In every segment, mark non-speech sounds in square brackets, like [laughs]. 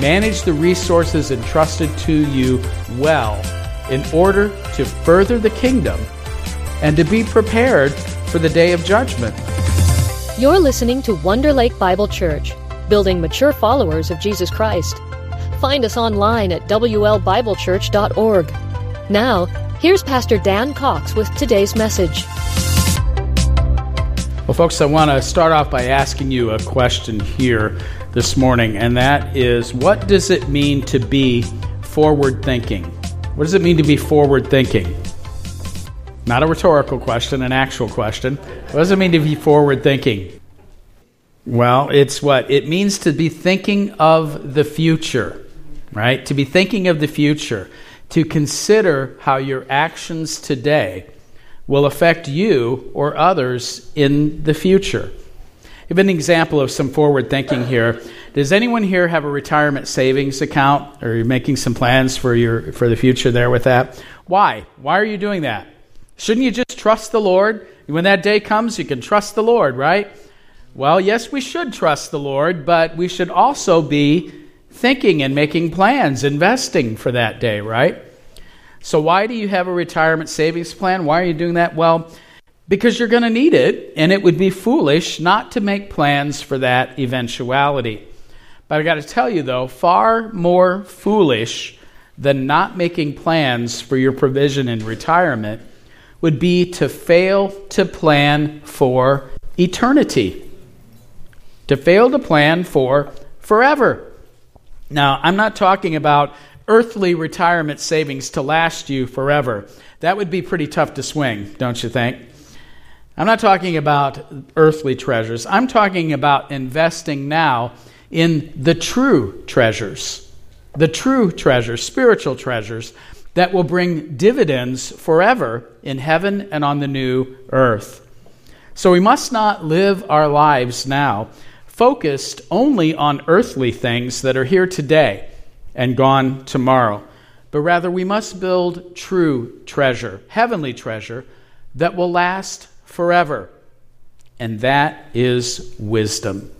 Manage the resources entrusted to you well in order to further the kingdom and to be prepared for the day of judgment. You're listening to Wonder Lake Bible Church, building mature followers of Jesus Christ. Find us online at WLBibleChurch.org. Now, here's Pastor Dan Cox with today's message. Well, folks, I want to start off by asking you a question here this morning, and that is what does it mean to be forward thinking? What does it mean to be forward thinking? Not a rhetorical question, an actual question. What does it mean to be forward thinking? Well, it's what? It means to be thinking of the future, right? To be thinking of the future, to consider how your actions today will affect you or others in the future. Give an example of some forward thinking here. Does anyone here have a retirement savings account? Or are you making some plans for your for the future there with that? Why? Why are you doing that? Shouldn't you just trust the Lord? When that day comes, you can trust the Lord, right? Well, yes, we should trust the Lord, but we should also be thinking and making plans, investing for that day, right? So, why do you have a retirement savings plan? Why are you doing that? Well, because you're going to need it, and it would be foolish not to make plans for that eventuality. But I got to tell you, though, far more foolish than not making plans for your provision in retirement would be to fail to plan for eternity, to fail to plan for forever. Now, I'm not talking about earthly retirement savings to last you forever. That would be pretty tough to swing, don't you think? I'm not talking about earthly treasures. I'm talking about investing now in the true treasures, the true treasures, spiritual treasures that will bring dividends forever in heaven and on the new earth. So we must not live our lives now focused only on earthly things that are here today and gone tomorrow, but rather we must build true treasure, heavenly treasure that will last forever. And that is wisdom.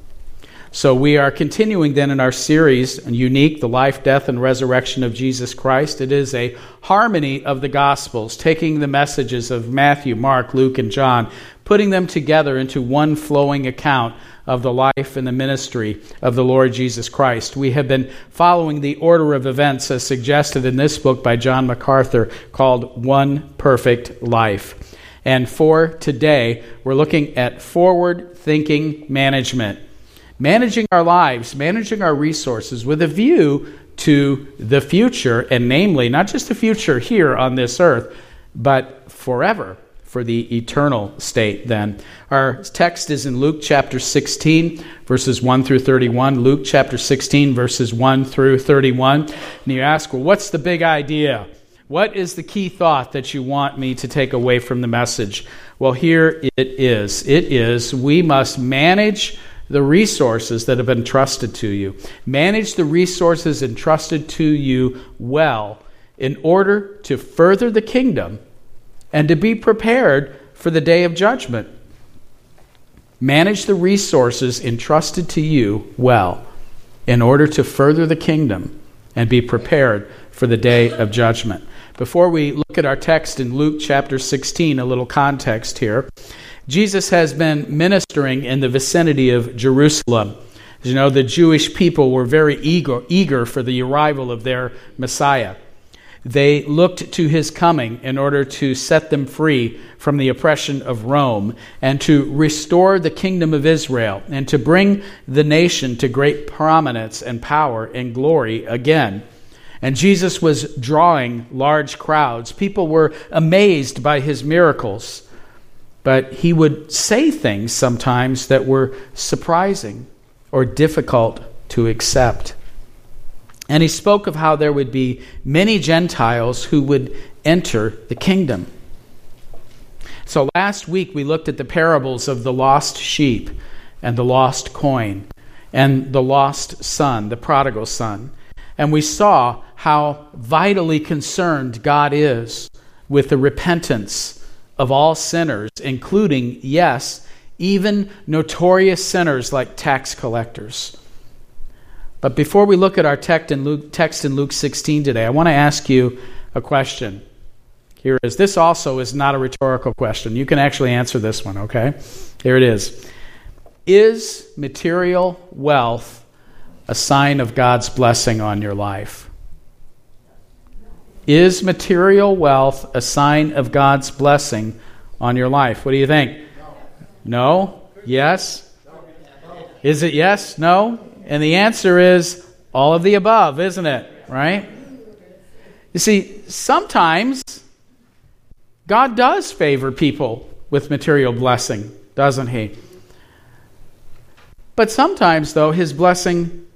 So, we are continuing then in our series, Unique, the life, death, and resurrection of Jesus Christ. It is a harmony of the Gospels, taking the messages of Matthew, Mark, Luke, and John, putting them together into one flowing account of the life and the ministry of the Lord Jesus Christ. We have been following the order of events as suggested in this book by John MacArthur called One Perfect Life. And for today, we're looking at forward thinking management managing our lives, managing our resources with a view to the future, and namely, not just the future here on this earth, but forever for the eternal state then. Our text is in Luke chapter 16, verses 1 through 31. Luke chapter 16, verses 1 through 31. And you ask, well, what's the big idea? What is the key thought that you want me to take away from the message? Well, here it is. It is we must manage the resources that have been trusted to you. Manage the resources entrusted to you well in order to further the kingdom and to be prepared for the day of judgment. Manage the resources entrusted to you well in order to further the kingdom and be prepared for the day of judgment. Before we look at our text in Luke chapter 16, a little context here. Jesus has been ministering in the vicinity of Jerusalem. As you know, the Jewish people were very eager, eager for the arrival of their Messiah. They looked to his coming in order to set them free from the oppression of Rome and to restore the kingdom of Israel and to bring the nation to great prominence and power and glory again. And Jesus was drawing large crowds. People were amazed by his miracles. But he would say things sometimes that were surprising or difficult to accept. And he spoke of how there would be many Gentiles who would enter the kingdom. So last week we looked at the parables of the lost sheep and the lost coin and the lost son, the prodigal son. And we saw how vitally concerned God is with the repentance of all sinners, including, yes, even notorious sinners like tax collectors. But before we look at our text in Luke, text in Luke 16 today, I want to ask you a question. Here is this also is not a rhetorical question. You can actually answer this one, okay? Here it is. Is material wealth a sign of God's blessing on your life? Is material wealth a sign of God's blessing on your life? What do you think? No? Yes? Is it yes? No? And the answer is all of the above, isn't it? Right? You see, sometimes God does favor people with material blessing, doesn't He? But sometimes, though, His blessing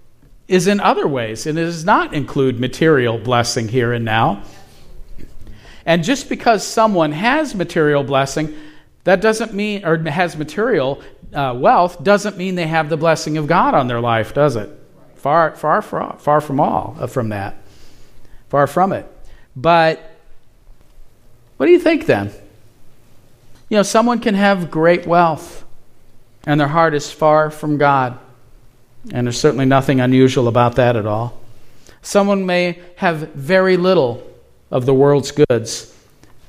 is in other ways, and it does not include material blessing here and now. And just because someone has material blessing, that doesn't mean, or has material uh, wealth, doesn't mean they have the blessing of God on their life, does it? Far, far, far, far from all uh, from that. Far from it. But what do you think then? You know, someone can have great wealth, and their heart is far from God. And there's certainly nothing unusual about that at all. Someone may have very little of the world's goods,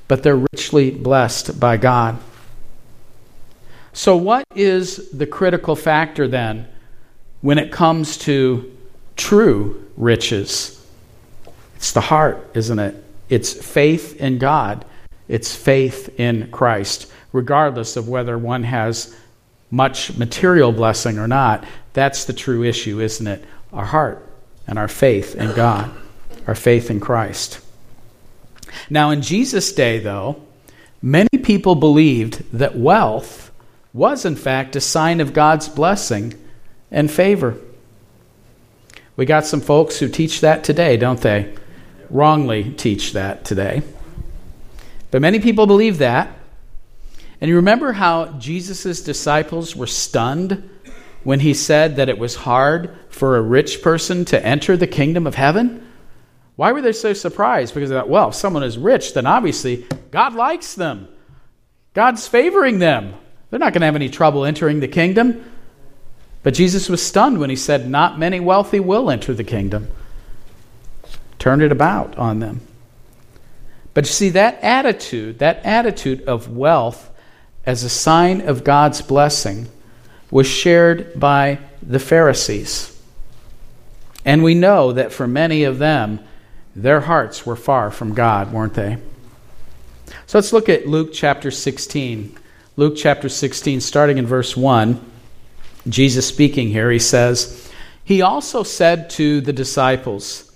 but they're richly blessed by God. So, what is the critical factor then when it comes to true riches? It's the heart, isn't it? It's faith in God, it's faith in Christ, regardless of whether one has much material blessing or not. That's the true issue, isn't it? Our heart and our faith in God, our faith in Christ. Now, in Jesus' day, though, many people believed that wealth was, in fact, a sign of God's blessing and favor. We got some folks who teach that today, don't they? Wrongly teach that today. But many people believe that. And you remember how Jesus' disciples were stunned when he said that it was hard for a rich person to enter the kingdom of heaven? Why were they so surprised? Because they thought, well, if someone is rich, then obviously God likes them. God's favoring them. They're not going to have any trouble entering the kingdom. But Jesus was stunned when he said, Not many wealthy will enter the kingdom. Turn it about on them. But you see, that attitude, that attitude of wealth as a sign of God's blessing, was shared by the Pharisees. And we know that for many of them, their hearts were far from God, weren't they? So let's look at Luke chapter 16. Luke chapter 16, starting in verse 1, Jesus speaking here, he says, He also said to the disciples,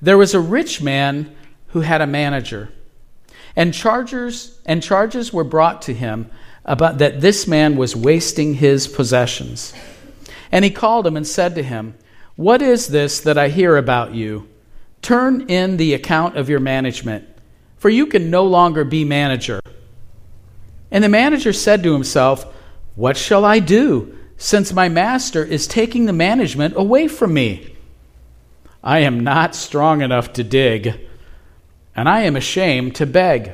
There was a rich man who had a manager, and charges, and charges were brought to him about that this man was wasting his possessions. And he called him and said to him, What is this that I hear about you? Turn in the account of your management, for you can no longer be manager. And the manager said to himself, What shall I do, since my master is taking the management away from me? I am not strong enough to dig, and I am ashamed to beg.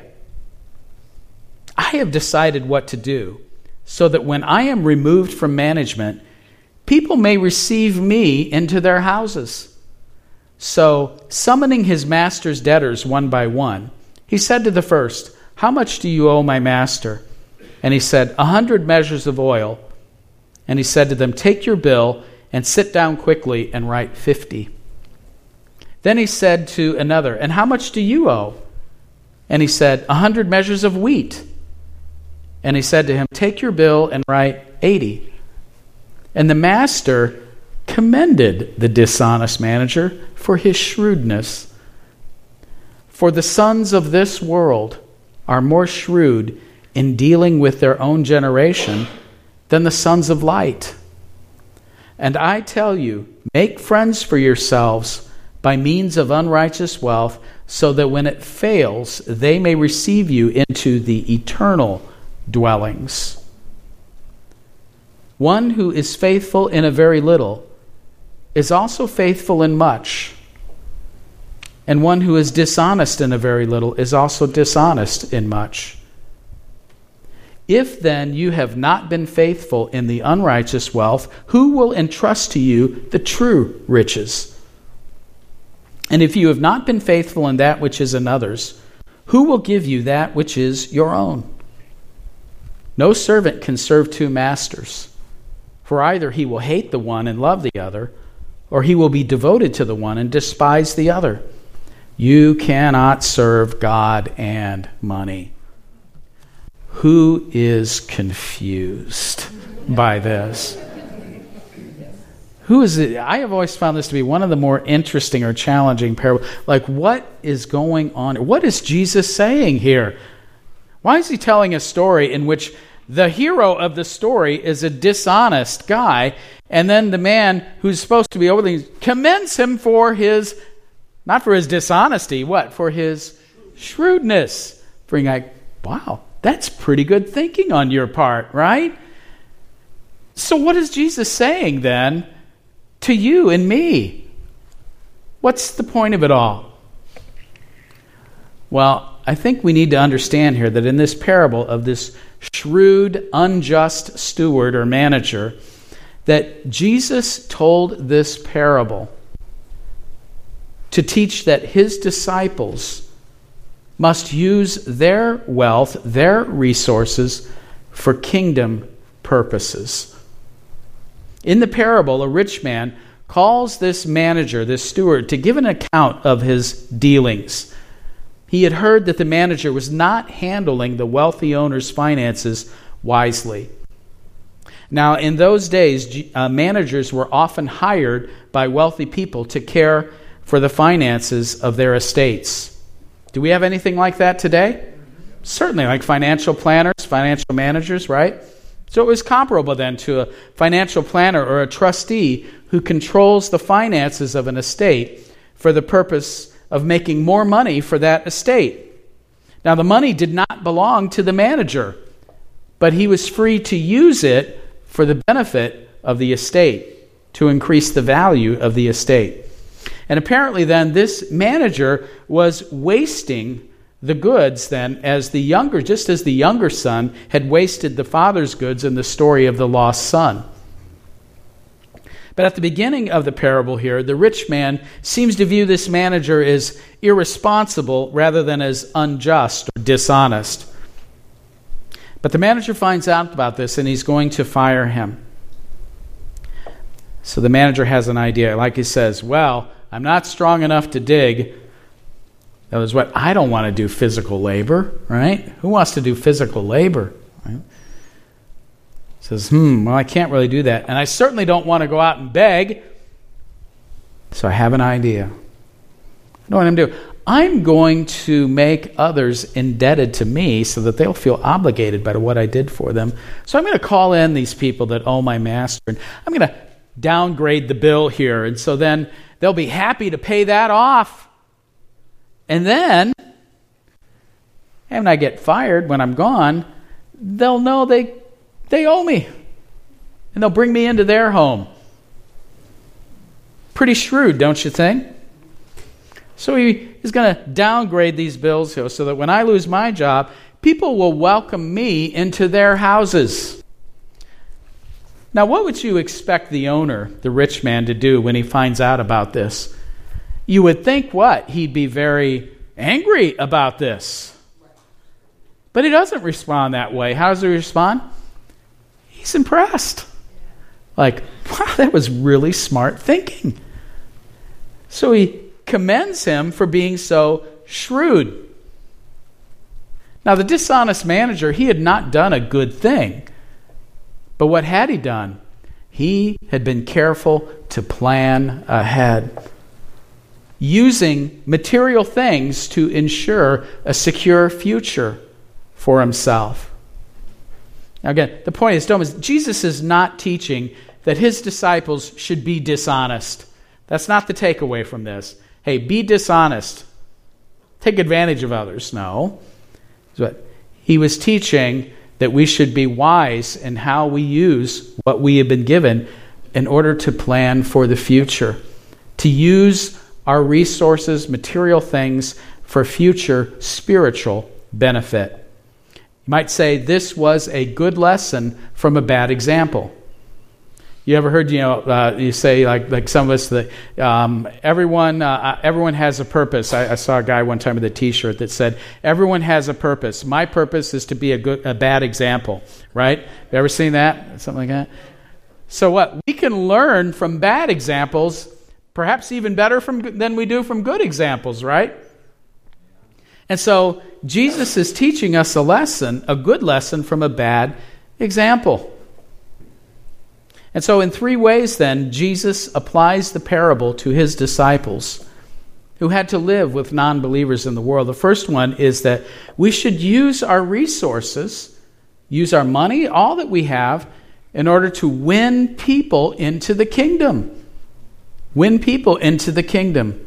I have decided what to do, so that when I am removed from management, people may receive me into their houses. So, summoning his master's debtors one by one, he said to the first, How much do you owe my master? And he said, A hundred measures of oil. And he said to them, Take your bill and sit down quickly and write fifty. Then he said to another, And how much do you owe? And he said, A hundred measures of wheat. And he said to him, Take your bill and write eighty. And the master commended the dishonest manager for his shrewdness. For the sons of this world are more shrewd in dealing with their own generation than the sons of light. And I tell you, make friends for yourselves by means of unrighteous wealth, so that when it fails, they may receive you into the eternal dwellings. One who is faithful in a very little is also faithful in much. And one who is dishonest in a very little is also dishonest in much. If then you have not been faithful in the unrighteous wealth, who will entrust to you the true riches? And if you have not been faithful in that which is another's, who will give you that which is your own? No servant can serve two masters, for either he will hate the one and love the other, or he will be devoted to the one and despise the other. You cannot serve God and money. Who is confused by this? Who is it? I have always found this to be one of the more interesting or challenging parables. Like, what is going on? What is Jesus saying here? Why is he telling a story in which the hero of the story is a dishonest guy, and then the man who's supposed to be over things commends him for his, not for his dishonesty, what? For his shrewdness. For like, wow, that's pretty good thinking on your part, right? So, what is Jesus saying then to you and me? What's the point of it all? Well, I think we need to understand here that in this parable of this shrewd, unjust steward or manager, that Jesus told this parable to teach that his disciples must use their wealth, their resources, for kingdom purposes. In the parable, a rich man calls this manager, this steward, to give an account of his dealings. He had heard that the manager was not handling the wealthy owner's finances wisely. Now, in those days, uh, managers were often hired by wealthy people to care for the finances of their estates. Do we have anything like that today? Certainly, like financial planners, financial managers, right? So it was comparable then to a financial planner or a trustee who controls the finances of an estate for the purpose of making more money for that estate. Now, the money did not belong to the manager, but he was free to use it for the benefit of the estate, to increase the value of the estate. And apparently, then, this manager was wasting the goods then as the younger, just as the younger son had wasted the father's goods in the story of the lost son. But at the beginning of the parable here, the rich man seems to view this manager as irresponsible rather than as unjust or dishonest. But the manager finds out about this and he's going to fire him. So the manager has an idea. Like he says, Well, I'm not strong enough to dig. That was what I don't want to do physical labor, right? Who wants to do physical labor? Says, hmm, well, I can't really do that. And I certainly don't want to go out and beg. So I have an idea. I know what I'm doing. I'm going to make others indebted to me so that they'll feel obligated by what I did for them. So I'm going to call in these people that owe my master, and I'm going to downgrade the bill here. And so then they'll be happy to pay that off. And then, and I get fired when I'm gone, they'll know they, they owe me. And they'll bring me into their home. Pretty shrewd, don't you think? So he is going to downgrade these bills here so that when I lose my job, people will welcome me into their houses. Now, what would you expect the owner, the rich man, to do when he finds out about this? You would think what? He'd be very angry about this. But he doesn't respond that way. How does he respond? He's impressed. Like, wow, that was really smart thinking. So he commends him for being so shrewd. Now, the dishonest manager, he had not done a good thing. But what had he done? He had been careful to plan ahead, using material things to ensure a secure future for himself. Now, again, the point is, is Jesus is not teaching that his disciples should be dishonest. That's not the takeaway from this. Hey, be dishonest. Take advantage of others. No. But he was teaching that we should be wise in how we use what we have been given in order to plan for the future, to use our resources, material things, for future spiritual benefit. You might say this was a good lesson from a bad example. You ever heard, you know, uh, you say like like some of us that um, everyone uh, everyone has a purpose. I, I, saw a guy one time with a T-shirt that said, "Everyone has a purpose. My purpose is to be a good a bad example." Right? You ever seen that? Something like that. So what? We can learn from bad examples, perhaps even better from than we do from good examples. Right? And so Jesus is teaching us a lesson, a good lesson from a bad example. And so, in three ways, then, Jesus applies the parable to his disciples who had to live with non believers in the world. The first one is that we should use our resources, use our money, all that we have, in order to win people into the kingdom. Win people into the kingdom.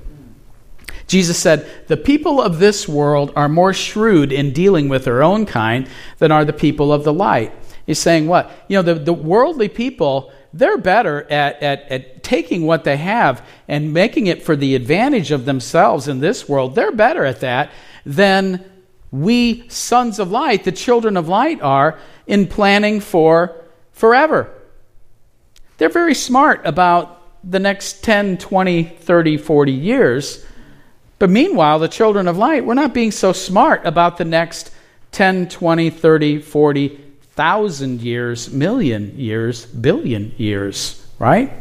Jesus said, The people of this world are more shrewd in dealing with their own kind than are the people of the light. He's saying what? You know, the, the worldly people, they're better at, at, at taking what they have and making it for the advantage of themselves in this world. They're better at that than we sons of light, the children of light, are in planning for forever. They're very smart about the next 10, 20, 30, 40 years. But meanwhile, the children of light, we're not being so smart about the next 10, 20, 30, 40, thousand years, million years, billion years, right?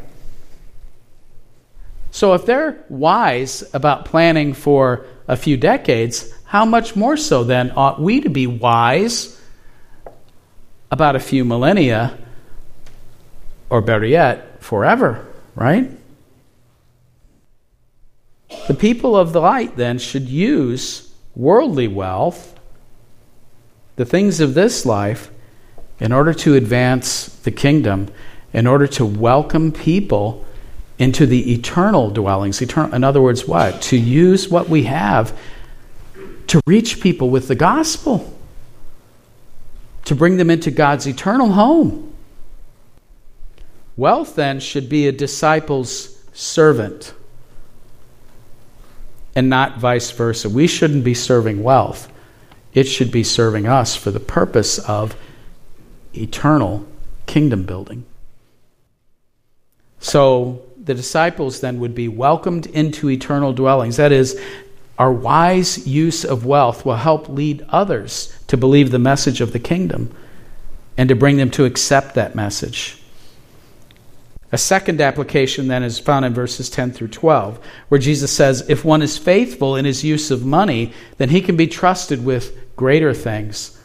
So if they're wise about planning for a few decades, how much more so then ought we to be wise about a few millennia, or better yet, forever, right? The people of the light then should use worldly wealth, the things of this life, in order to advance the kingdom, in order to welcome people into the eternal dwellings. Eternal, in other words, what? To use what we have to reach people with the gospel, to bring them into God's eternal home. Wealth, then, should be a disciple's servant and not vice versa. We shouldn't be serving wealth, it should be serving us for the purpose of eternal kingdom building. So the disciples then would be welcomed into eternal dwellings. That is, our wise use of wealth will help lead others to believe the message of the kingdom and to bring them to accept that message. A second application then is found in verses 10 through 12, where Jesus says, If one is faithful in his use of money, then he can be trusted with greater things.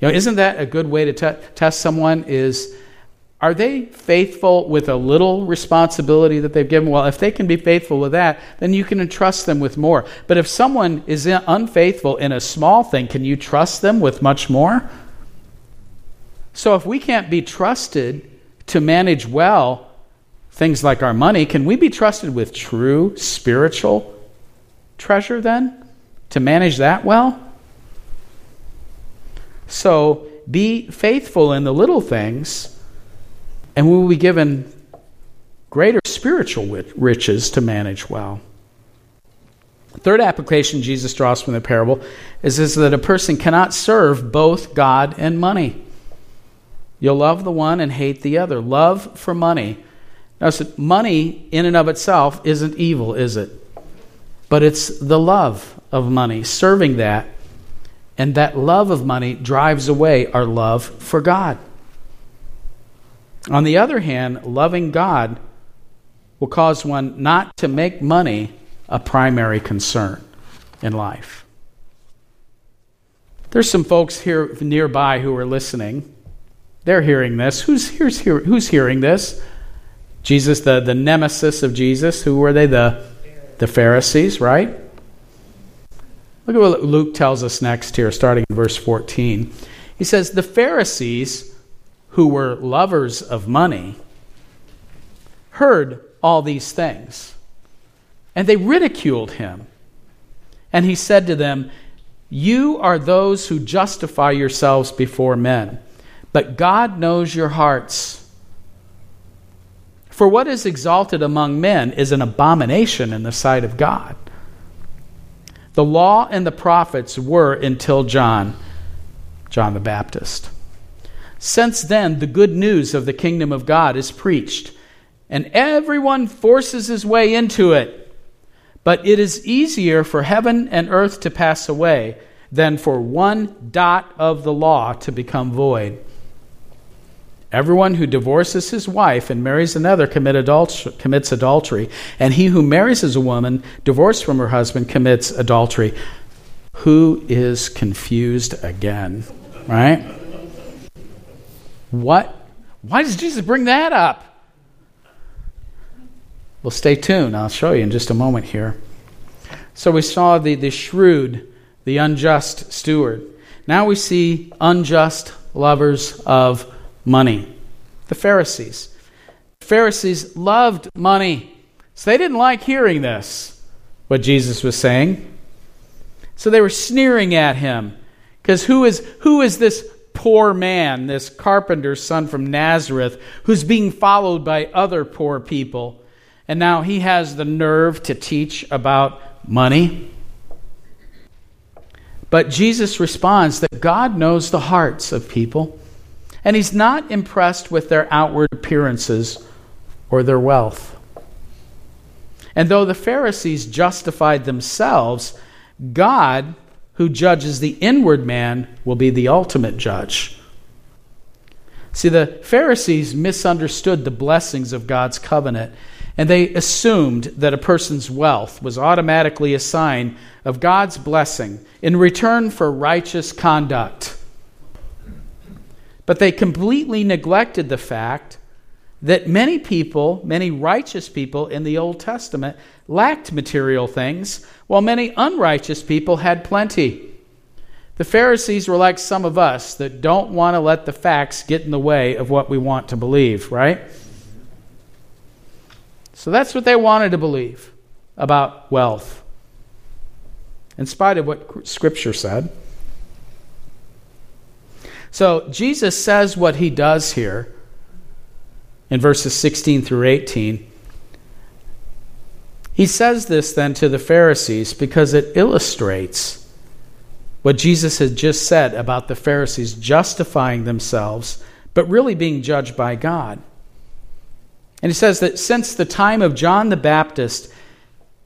You know, isn't that a good way to test someone? Is are they faithful with a little responsibility that they've given? Well, if they can be faithful with that, then you can entrust them with more. But if someone is unfaithful in a small thing, can you trust them with much more? So if we can't be trusted to manage well things like our money, can we be trusted with true spiritual treasure then? To manage that well? So be faithful in the little things, and we will be given greater spiritual riches to manage well. third application Jesus draws from the parable is, is that a person cannot serve both God and money. You'll love the one and hate the other. Love for money. Now, so money in and of itself isn't evil, is it? But it's the love of money, serving that and that love of money drives away our love for God. On the other hand, loving God will cause one not to make money a primary concern in life. There's some folks here nearby who are listening. They're hearing this. Who's, here's, who's hearing this? Jesus, the, the nemesis of Jesus. Who were they? The, the Pharisees, right? Look at what Luke tells us next here, starting in verse 14. He says, The Pharisees, who were lovers of money, heard all these things, and they ridiculed him. And he said to them, You are those who justify yourselves before men, but God knows your hearts. For what is exalted among men is an abomination in the sight of God. The law and the prophets were until John. John the Baptist. Since then, the good news of the kingdom of God is preached, and everyone forces his way into it. But it is easier for heaven and earth to pass away than for one dot of the law to become void. Everyone who divorces his wife and marries another commit commits adultery, and he who marries a woman divorced from her husband commits adultery. Who is confused again? Right? What? Why does Jesus bring that up? Well, stay tuned. I'll show you in just a moment here. So we saw the, the shrewd, the unjust steward. Now we see unjust lovers of money. The Pharisees. Pharisees loved money. So they didn't like hearing this, what Jesus was saying. So they were sneering at him. Because who is, who is this poor man, this carpenter's son from Nazareth, who's being followed by other poor people? And now he has the nerve to teach about money. But Jesus responds that God knows the hearts of people and he's not impressed with their outward appearances or their wealth. And though the Pharisees justified themselves, God, who judges the inward man, will be the ultimate judge. See, the Pharisees misunderstood the blessings of God's covenant, and they assumed that a person's wealth was automatically a sign of God's blessing in return for righteous conduct. But they completely neglected the fact that many people, many righteous people in the Old Testament, lacked material things, while many unrighteous people had plenty. The Pharisees were like some of us that don't want to let the facts get in the way of what we want to believe, right? So that's what they wanted to believe about wealth, in spite of what Scripture said. So Jesus says what he does here in verses 16 through 18. He says this then to the Pharisees because it illustrates what Jesus had just said about the Pharisees justifying themselves, but really being judged by God. And he says that since the time of John the Baptist,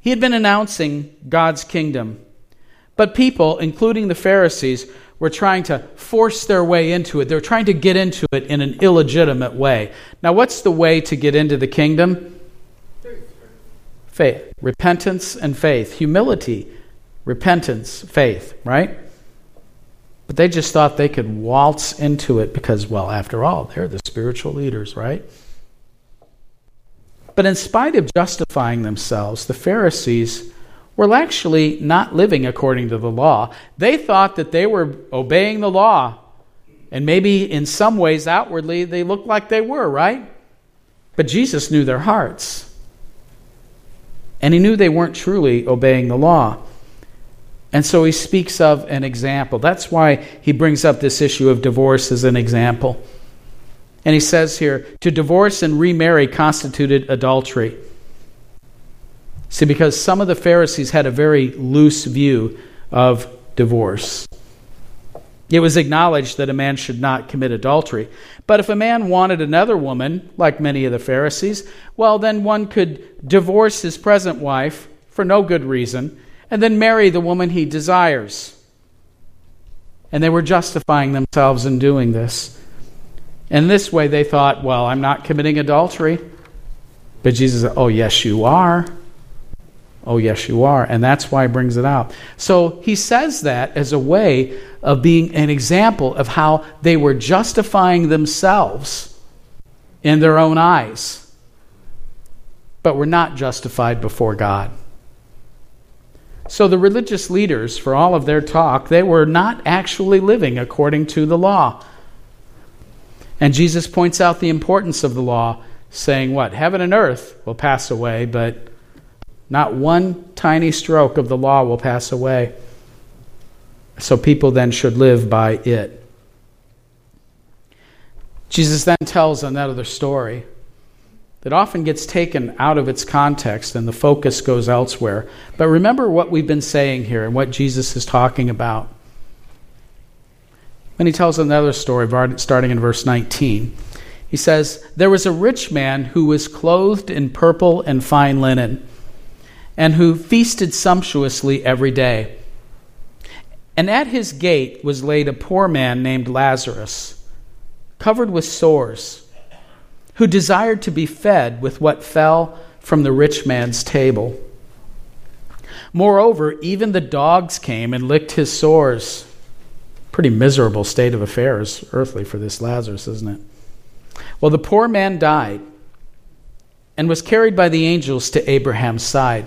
he had been announcing God's kingdom. But people, including the Pharisees, were trying to force their way into it. They're trying to get into it in an illegitimate way. Now, what's the way to get into the kingdom? Faith. Repentance and faith. Humility, repentance, faith, right? But they just thought they could waltz into it because, well, after all, they're the spiritual leaders, right? But in spite of justifying themselves, the Pharisees were actually not living according to the law. They thought that they were obeying the law. And maybe in some ways, outwardly, they looked like they were, right? But Jesus knew their hearts. And he knew they weren't truly obeying the law. And so he speaks of an example. That's why he brings up this issue of divorce as an example. And he says here to divorce and remarry constituted adultery. See, because some of the Pharisees had a very loose view of divorce. It was acknowledged that a man should not commit adultery. But if a man wanted another woman, like many of the Pharisees, well, then one could divorce his present wife for no good reason and then marry the woman he desires. And they were justifying themselves in doing this. In this way, they thought, well, I'm not committing adultery. But Jesus said, oh, yes, you are. Oh, yes, you are. And that's why he brings it out. So he says that as a way of being an example of how they were justifying themselves in their own eyes, but were not justified before God. So the religious leaders, for all of their talk, they were not actually living according to the law. And Jesus points out the importance of the law, saying, What? Heaven and earth will pass away, but not one tiny stroke of the law will pass away. So people then should live by it. Jesus then tells another story that often gets taken out of its context and the focus goes elsewhere. But remember what we've been saying here and what Jesus is talking about. when he tells another story, starting in verse 19. He says, There was a rich man who was clothed in purple and fine linen, and who feasted sumptuously every day. And at his gate was laid a poor man named Lazarus, covered with sores, who desired to be fed with what fell from the rich man's table. Moreover, even the dogs came and licked his sores. Pretty miserable state of affairs, earthly, for this Lazarus, isn't it? Well, the poor man died and was carried by the angels to Abraham's side.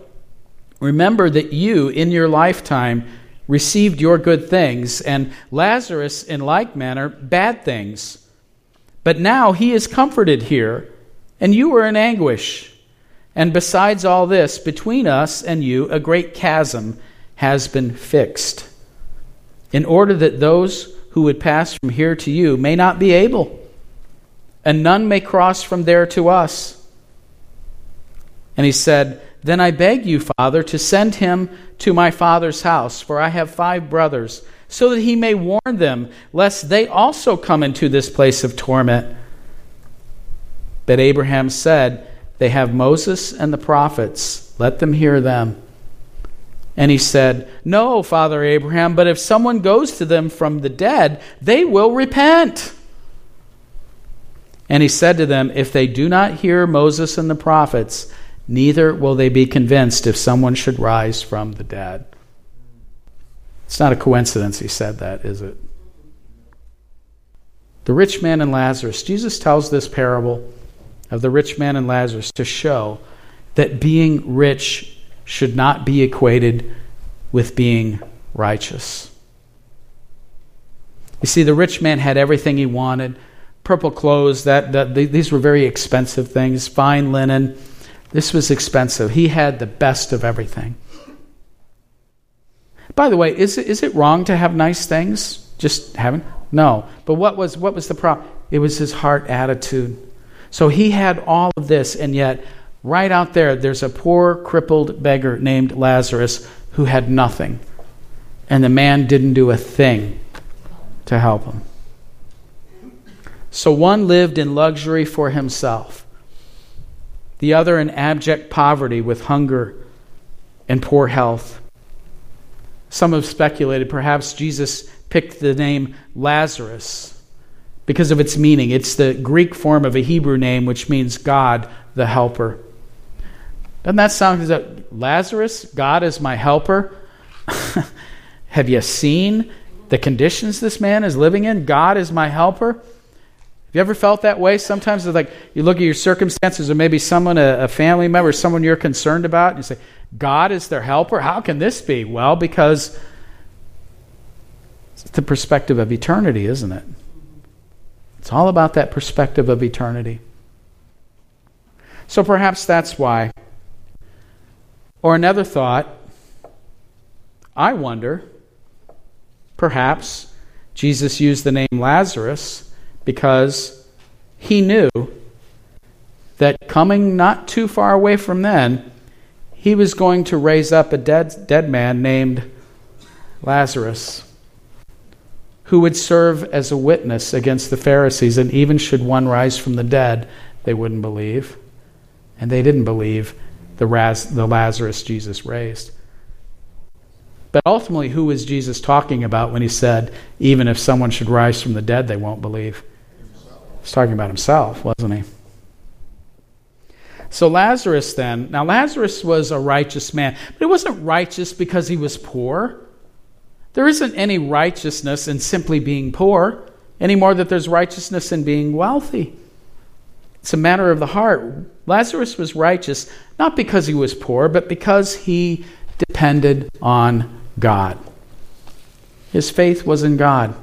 remember that you, in your lifetime, received your good things, and Lazarus, in like manner, bad things. But now he is comforted here, and you are in anguish. And besides all this, between us and you, a great chasm has been fixed, in order that those who would pass from here to you may not be able, and none may cross from there to us. And he said, Then I beg you, Father, to send him to my father's house, for I have five brothers, so that he may warn them, lest they also come into this place of torment. But Abraham said, They have Moses and the prophets, let them hear them. And he said, No, Father Abraham, but if someone goes to them from the dead, they will repent. And he said to them, If they do not hear Moses and the prophets, neither will they be convinced if someone should rise from the dead. It's not a coincidence he said that, is it? The rich man and Lazarus. Jesus tells this parable of the rich man and Lazarus to show that being rich should not be equated with being righteous. You see, the rich man had everything he wanted purple clothes, that, that these were very expensive things, fine linen this was expensive. He had the best of everything. By the way, is is it wrong to have nice things? Just having? No. But what was, what was the problem? It was his heart attitude. So he had all of this, and yet, right out there, there's a poor, crippled beggar named Lazarus who had nothing. And the man didn't do a thing to help him. So one lived in luxury for himself the other in abject poverty with hunger and poor health. Some have speculated perhaps Jesus picked the name Lazarus because of its meaning. It's the Greek form of a Hebrew name which means God the helper. Doesn't that sound like Lazarus? God is my helper. [laughs] Have you seen the conditions this man is living in? God is my helper. Have you ever felt that way? Sometimes it's like you look at your circumstances or maybe someone, a, a family member, someone you're concerned about, and you say, God is their helper? How can this be? Well, because it's the perspective of eternity, isn't it? It's all about that perspective of eternity. So perhaps that's why. Or another thought, I wonder, perhaps Jesus used the name Lazarus because he knew that coming not too far away from then, he was going to raise up a dead, dead man named Lazarus, who would serve as a witness against the Pharisees. And even should one rise from the dead, they wouldn't believe. And they didn't believe the, Raz, the Lazarus Jesus raised. But ultimately, who was Jesus talking about when he said, even if someone should rise from the dead, they won't believe? He's talking about himself, wasn't he? So Lazarus then, now Lazarus was a righteous man, but he wasn't righteous because he was poor. There isn't any righteousness in simply being poor, any more that there's righteousness in being wealthy. It's a matter of the heart. Lazarus was righteous not because he was poor, but because he depended on God. His faith was in God.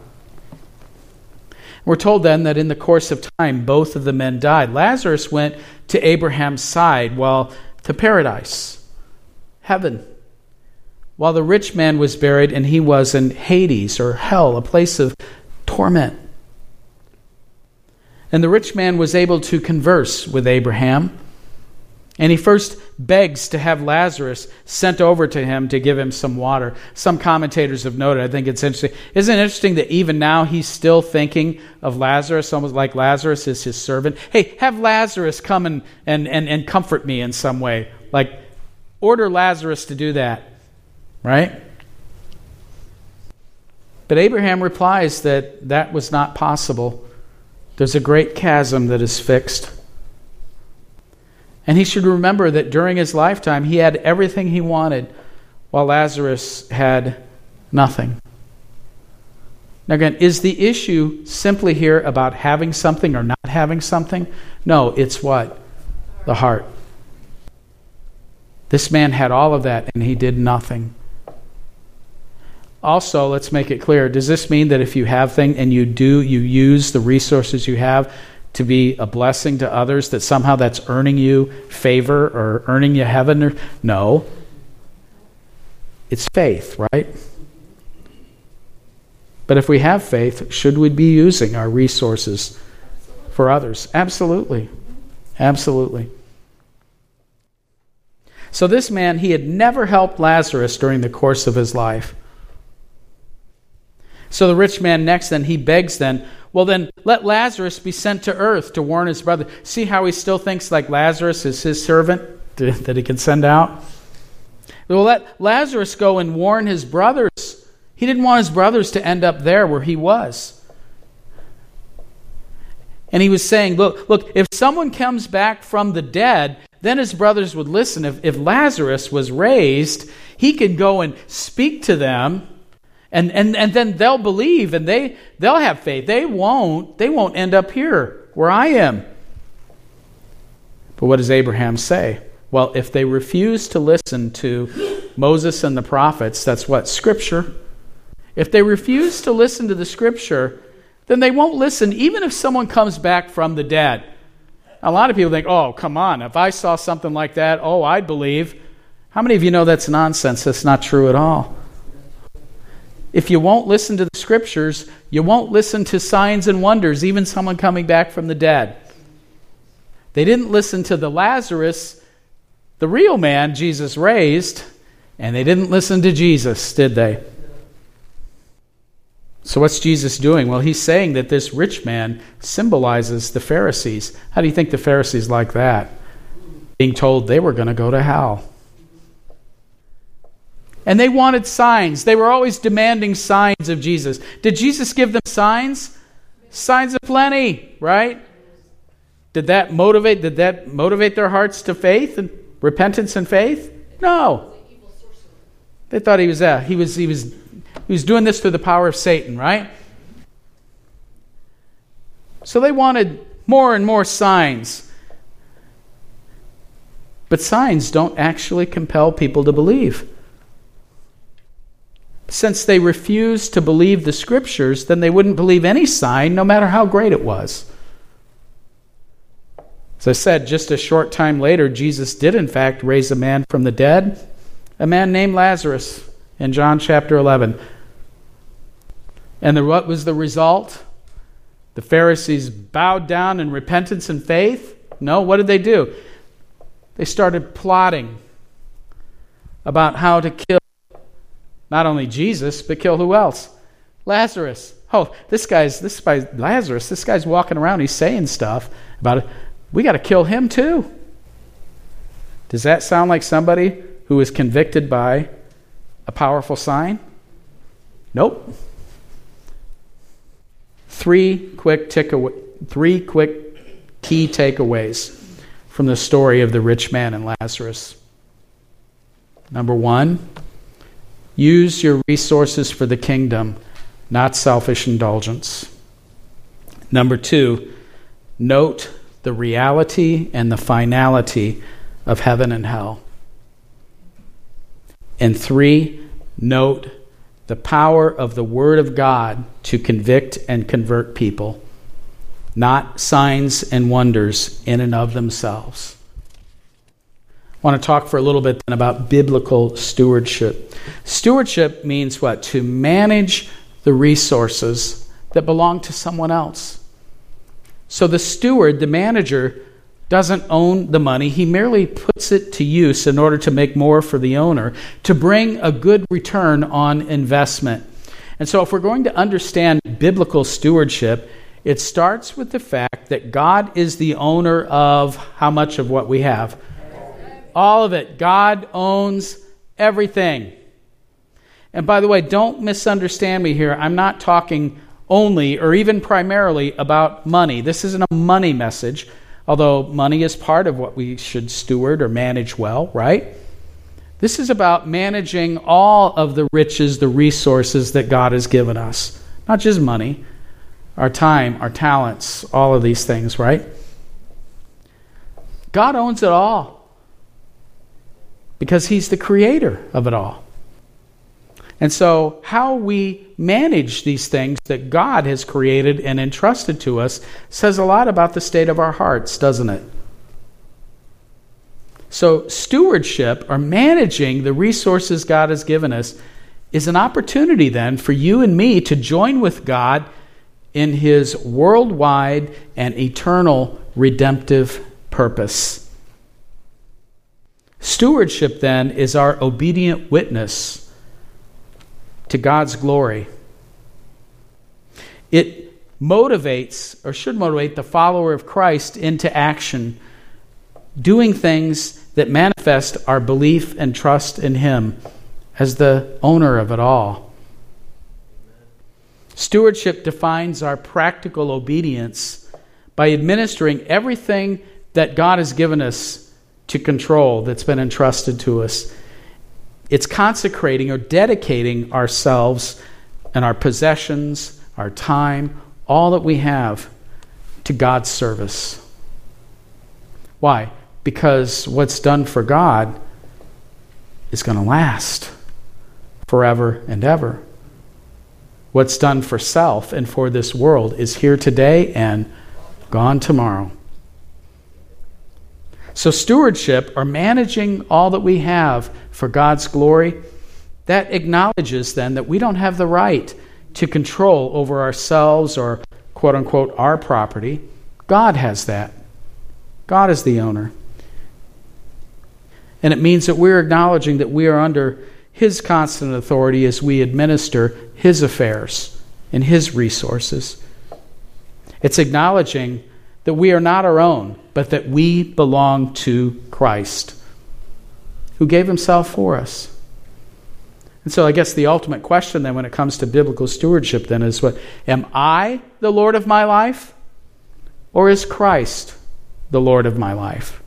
We're told then that in the course of time, both of the men died. Lazarus went to Abraham's side, while to paradise, heaven, while the rich man was buried and he was in Hades or hell, a place of torment. And the rich man was able to converse with Abraham. And he first begs to have Lazarus sent over to him to give him some water. Some commentators have noted, I think it's interesting. Isn't it interesting that even now he's still thinking of Lazarus, almost like Lazarus is his servant? Hey, have Lazarus come and, and, and, and comfort me in some way. Like, order Lazarus to do that, right? But Abraham replies that that was not possible. There's a great chasm that is fixed. And he should remember that during his lifetime, he had everything he wanted, while Lazarus had nothing. Now, again, is the issue simply here about having something or not having something? No, it's what? The heart. This man had all of that, and he did nothing. Also, let's make it clear does this mean that if you have things and you do, you use the resources you have to be a blessing to others, that somehow that's earning you favor or earning you heaven? No. It's faith, right? But if we have faith, should we be using our resources for others? Absolutely. Absolutely. So, this man, he had never helped Lazarus during the course of his life. So the rich man next then, he begs then, well, then let Lazarus be sent to earth to warn his brother. See how he still thinks like Lazarus is his servant [laughs] that he can send out? Well, let Lazarus go and warn his brothers. He didn't want his brothers to end up there where he was. And he was saying, look, look, if someone comes back from the dead, then his brothers would listen. If, if Lazarus was raised, he could go and speak to them and, and, and then they'll believe and they, they'll have faith. They won't, they won't end up here where I am. But what does Abraham say? Well, if they refuse to listen to Moses and the prophets, that's what? Scripture. If they refuse to listen to the Scripture, then they won't listen even if someone comes back from the dead. A lot of people think, oh, come on, if I saw something like that, oh, I'd believe. How many of you know that's nonsense? That's not true at all. If you won't listen to the scriptures, you won't listen to signs and wonders, even someone coming back from the dead. They didn't listen to the Lazarus, the real man Jesus raised, and they didn't listen to Jesus, did they? So, what's Jesus doing? Well, he's saying that this rich man symbolizes the Pharisees. How do you think the Pharisees like that? Being told they were going to go to hell. And they wanted signs. They were always demanding signs of Jesus. Did Jesus give them signs? Signs of plenty, right? Did that motivate did that motivate their hearts to faith and repentance and faith? No. They thought he was uh, he was he was he was doing this through the power of Satan, right? So they wanted more and more signs. But signs don't actually compel people to believe since they refused to believe the scriptures, then they wouldn't believe any sign, no matter how great it was. As I said, just a short time later, Jesus did, in fact, raise a man from the dead, a man named Lazarus, in John chapter 11. And the, what was the result? The Pharisees bowed down in repentance and faith? No, what did they do? They started plotting about how to kill not only Jesus, but kill who else? Lazarus. Oh, this guy's this guy's Lazarus. This guy's walking around. He's saying stuff about it. We got to kill him too. Does that sound like somebody who is convicted by a powerful sign? Nope. Three quick takeaway, three quick key takeaways from the story of the rich man and Lazarus. Number one, Use your resources for the kingdom, not selfish indulgence. Number two, note the reality and the finality of heaven and hell. And three, note the power of the Word of God to convict and convert people not signs and wonders in and of themselves. I want to talk for a little bit then about biblical stewardship. Stewardship means what? To manage the resources that belong to someone else. So the steward, the manager, doesn't own the money. He merely puts it to use in order to make more for the owner, to bring a good return on investment. And so, if we're going to understand biblical stewardship, it starts with the fact that God is the owner of how much of what we have? All of it. God owns everything. And by the way, don't misunderstand me here. I'm not talking only or even primarily about money. This isn't a money message, although money is part of what we should steward or manage well, right? This is about managing all of the riches, the resources that God has given us. Not just money, our time, our talents, all of these things, right? God owns it all because He's the creator of it all. And so, how we manage these things that God has created and entrusted to us says a lot about the state of our hearts, doesn't it? So, stewardship or managing the resources God has given us is an opportunity then for you and me to join with God in his worldwide and eternal redemptive purpose. Stewardship then is our obedient witness to God's glory. It motivates, or should motivate, the follower of Christ into action, doing things that manifest our belief and trust in Him as the owner of it all. Stewardship defines our practical obedience by administering everything that God has given us to control that's been entrusted to us. It's consecrating or dedicating ourselves and our possessions, our time, all that we have to God's service. Why? Because what's done for God is going to last forever and ever. What's done for self and for this world is here today and gone tomorrow. So, stewardship, or managing all that we have for God's glory, that acknowledges then that we don't have the right to control over ourselves or, quote unquote, our property. God has that. God is the owner. And it means that we're acknowledging that we are under His constant authority as we administer His affairs and His resources. It's acknowledging that we are not our own, but that we belong to Christ, who gave Himself for us. And so I guess the ultimate question then when it comes to biblical stewardship then is what am I the Lord of my life or is Christ the Lord of my life?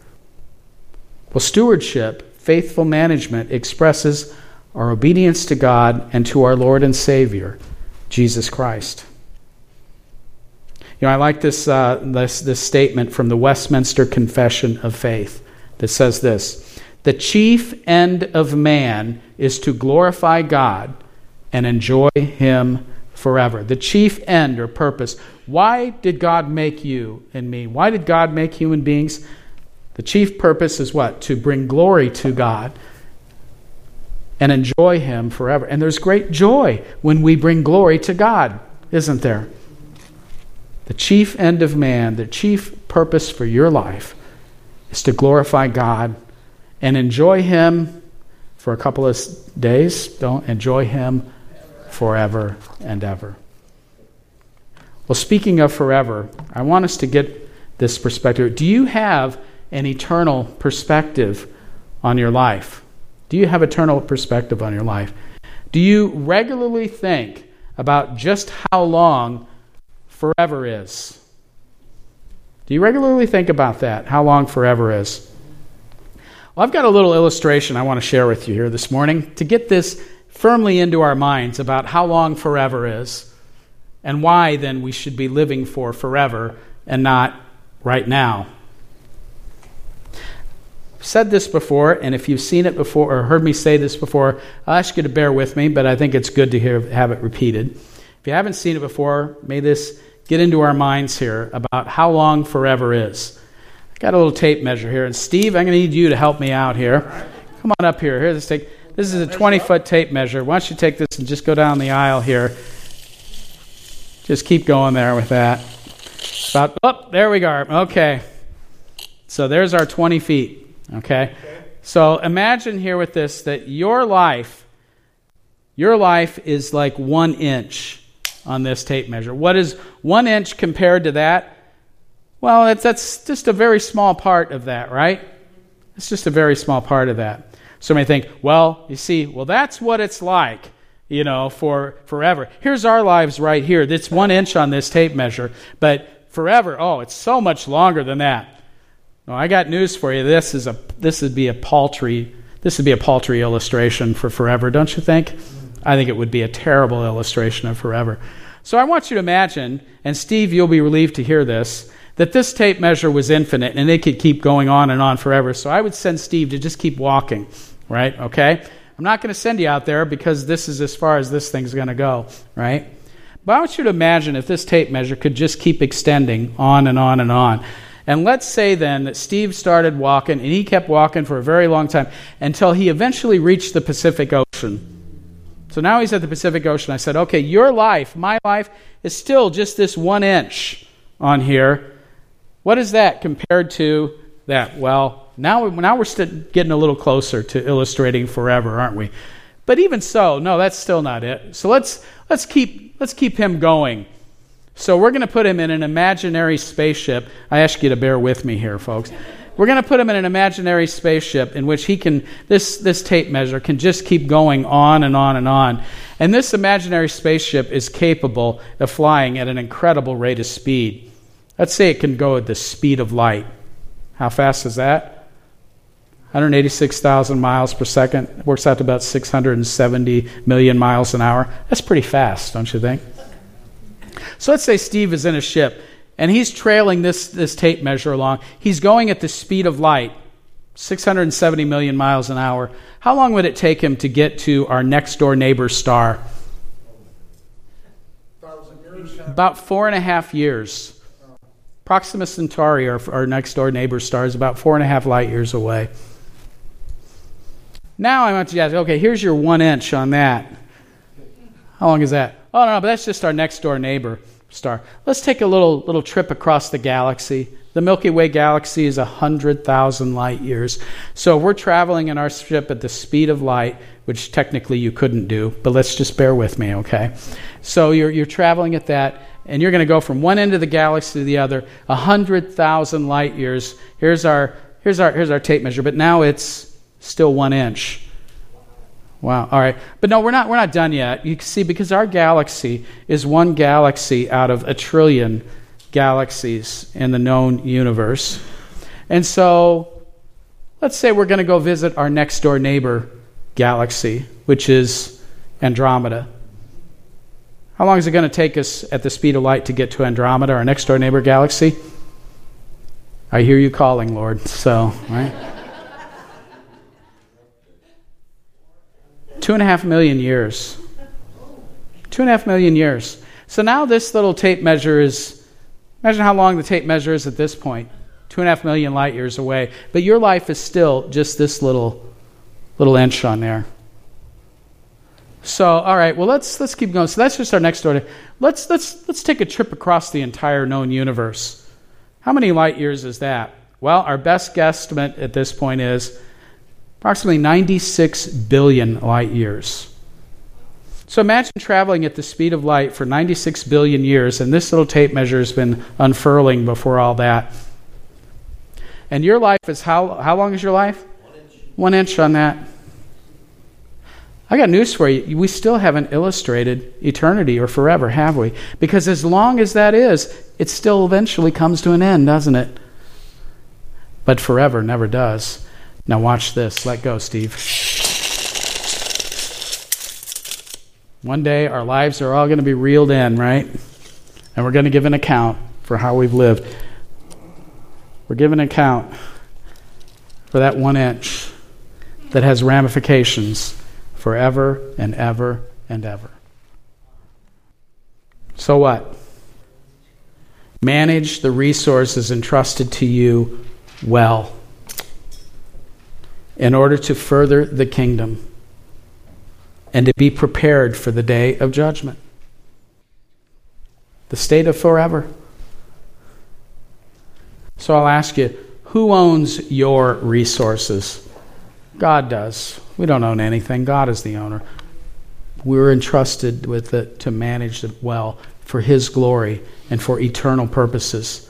Well, stewardship, faithful management, expresses our obedience to God and to our Lord and Savior, Jesus Christ. You know, I like this, uh, this, this statement from the Westminster Confession of Faith that says this The chief end of man is to glorify God and enjoy Him forever. The chief end or purpose. Why did God make you and me? Why did God make human beings? The chief purpose is what? To bring glory to God and enjoy Him forever. And there's great joy when we bring glory to God, isn't there? The chief end of man, the chief purpose for your life is to glorify God and enjoy Him for a couple of days. Don't enjoy Him forever and ever. Well, speaking of forever, I want us to get this perspective. Do you have an eternal perspective on your life? Do you have eternal perspective on your life? Do you regularly think about just how long forever is? Do you regularly think about that, how long forever is? Well, I've got a little illustration I want to share with you here this morning to get this firmly into our minds about how long forever is and why then we should be living for forever and not right now I've said this before, and if you've seen it before or heard me say this before, I'll ask you to bear with me, but I think it's good to hear, have it repeated. If you haven't seen it before, may this get into our minds here about how long forever is. I got a little tape measure here, and Steve, I'm going to need you to help me out here. Come on up here. Here, this take. This is a 20 foot tape measure. Why don't you take this and just go down the aisle here? Just keep going there with that. About, oh, there we go. Okay. So there's our 20 feet. Okay. So imagine here with this that your life, your life is like one inch on this tape measure. What is one inch compared to that? Well, that's just a very small part of that, right? It's just a very small part of that. So may think, well, you see, well, that's what it's like, you know, for forever. Here's our lives right here. It's one inch on this tape measure, but forever, oh, it's so much longer than that. No, I got news for you. This is a this would be a paltry this would be a paltry illustration for forever, don't you think? I think it would be a terrible illustration of forever. So I want you to imagine, and Steve, you'll be relieved to hear this, that this tape measure was infinite and it could keep going on and on forever. So I would send Steve to just keep walking right? Okay? I'm not going to send you out there because this is as far as this thing's going to go, right? But I want you to imagine if this tape measure could just keep extending on and on and on. And let's say then that Steve started walking, and he kept walking for a very long time until he eventually reached the Pacific Ocean. So now he's at the Pacific Ocean. I said, okay, your life, my life, is still just this one inch on here. What is that compared to that? Well, now, now we're getting a little closer to illustrating forever, aren't we? But even so, no, that's still not it. So let's, let's, keep, let's keep him going. So we're going to put him in an imaginary spaceship. I ask you to bear with me here, folks. We're going to put him in an imaginary spaceship in which he can, this, this tape measure can just keep going on and on and on. And this imaginary spaceship is capable of flying at an incredible rate of speed. Let's say it can go at the speed of light. How fast is that? 186,000 miles per second works out to about 670 million miles an hour. That's pretty fast, don't you think? So let's say Steve is in a ship and he's trailing this, this tape measure along. He's going at the speed of light, 670 million miles an hour. How long would it take him to get to our next door neighbor star? About four and a half years. Proxima Centauri, our, our next door neighbor star, is about four and a half light years away. Now I want to ask, okay, here's your one inch on that. How long is that? Oh, no, but that's just our next door neighbor star. Let's take a little, little trip across the galaxy. The Milky Way galaxy is 100,000 light years. So we're traveling in our ship at the speed of light, which technically you couldn't do, but let's just bear with me, okay? So you're, you're traveling at that, and you're going to go from one end of the galaxy to the other, 100,000 light years. Here's our, here's, our, here's our tape measure, but now it's still one inch. Wow. All right. But no, we're not, we're not done yet. You see, because our galaxy is one galaxy out of a trillion galaxies in the known universe. And so, let's say we're going to go visit our next door neighbor galaxy, which is Andromeda. How long is it going to take us at the speed of light to get to Andromeda, our next door neighbor galaxy? I hear you calling, Lord. So, right? Two and a half million years. Two and a half million years. So now this little tape measure is, imagine how long the tape measure is at this point. Two and a half million light years away. But your life is still just this little, little inch on there. So, all right, well let's let's keep going. So that's just our next door. Let's let's let's take a trip across the entire known universe. How many light years is that? Well, our best guesstimate at this point is approximately 96 billion light years. So imagine traveling at the speed of light for 96 billion years, and this little tape measure has been unfurling before all that. And your life is how, how long is your life? One inch. One inch on that. I got news for you. We still haven't illustrated eternity or forever, have we? Because as long as that is, it still eventually comes to an end, doesn't it? But forever never does. Now, watch this. Let go, Steve. One day, our lives are all going to be reeled in, right? And we're going to give an account for how we've lived. We're giving an account for that one inch that has ramifications forever and ever and ever. So what? manage the resources entrusted to you well in order to further the kingdom and to be prepared for the day of judgment. The state of forever. So I'll ask you who owns your resources? God does. We don't own anything, God is the owner. We're entrusted with it to manage it well for His glory and for eternal purposes.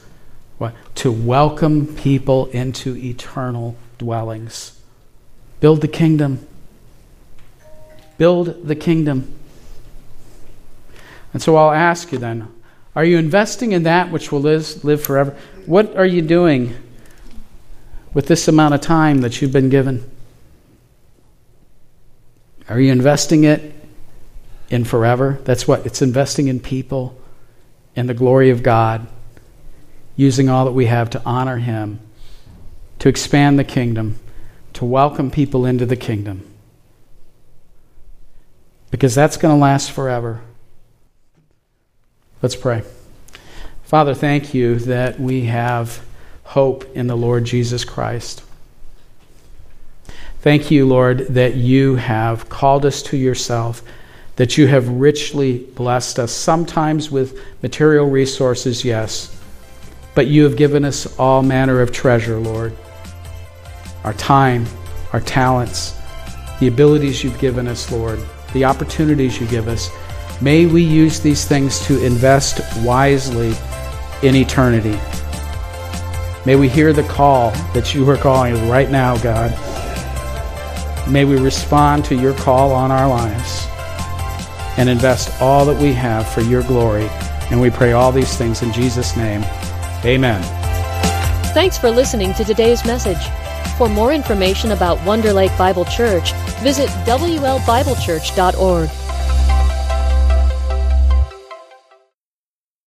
What? To welcome people into eternal dwellings. Build the kingdom. Build the kingdom. And so I'll ask you then are you investing in that which will live, live forever? What are you doing with this amount of time that you've been given? Are you investing it in forever? That's what it's investing in people, in the glory of God, using all that we have to honor Him, to expand the kingdom, to welcome people into the kingdom. Because that's going to last forever. Let's pray. Father, thank you that we have hope in the Lord Jesus Christ. Thank you, Lord, that you have called us to yourself, that you have richly blessed us, sometimes with material resources, yes, but you have given us all manner of treasure, Lord. Our time, our talents, the abilities you've given us, Lord, the opportunities you give us. May we use these things to invest wisely in eternity. May we hear the call that you are calling right now, God. May we respond to your call on our lives and invest all that we have for your glory. And we pray all these things in Jesus' name. Amen. Thanks for listening to today's message. For more information about Wonder Lake Bible Church, visit WLBibleChurch.org.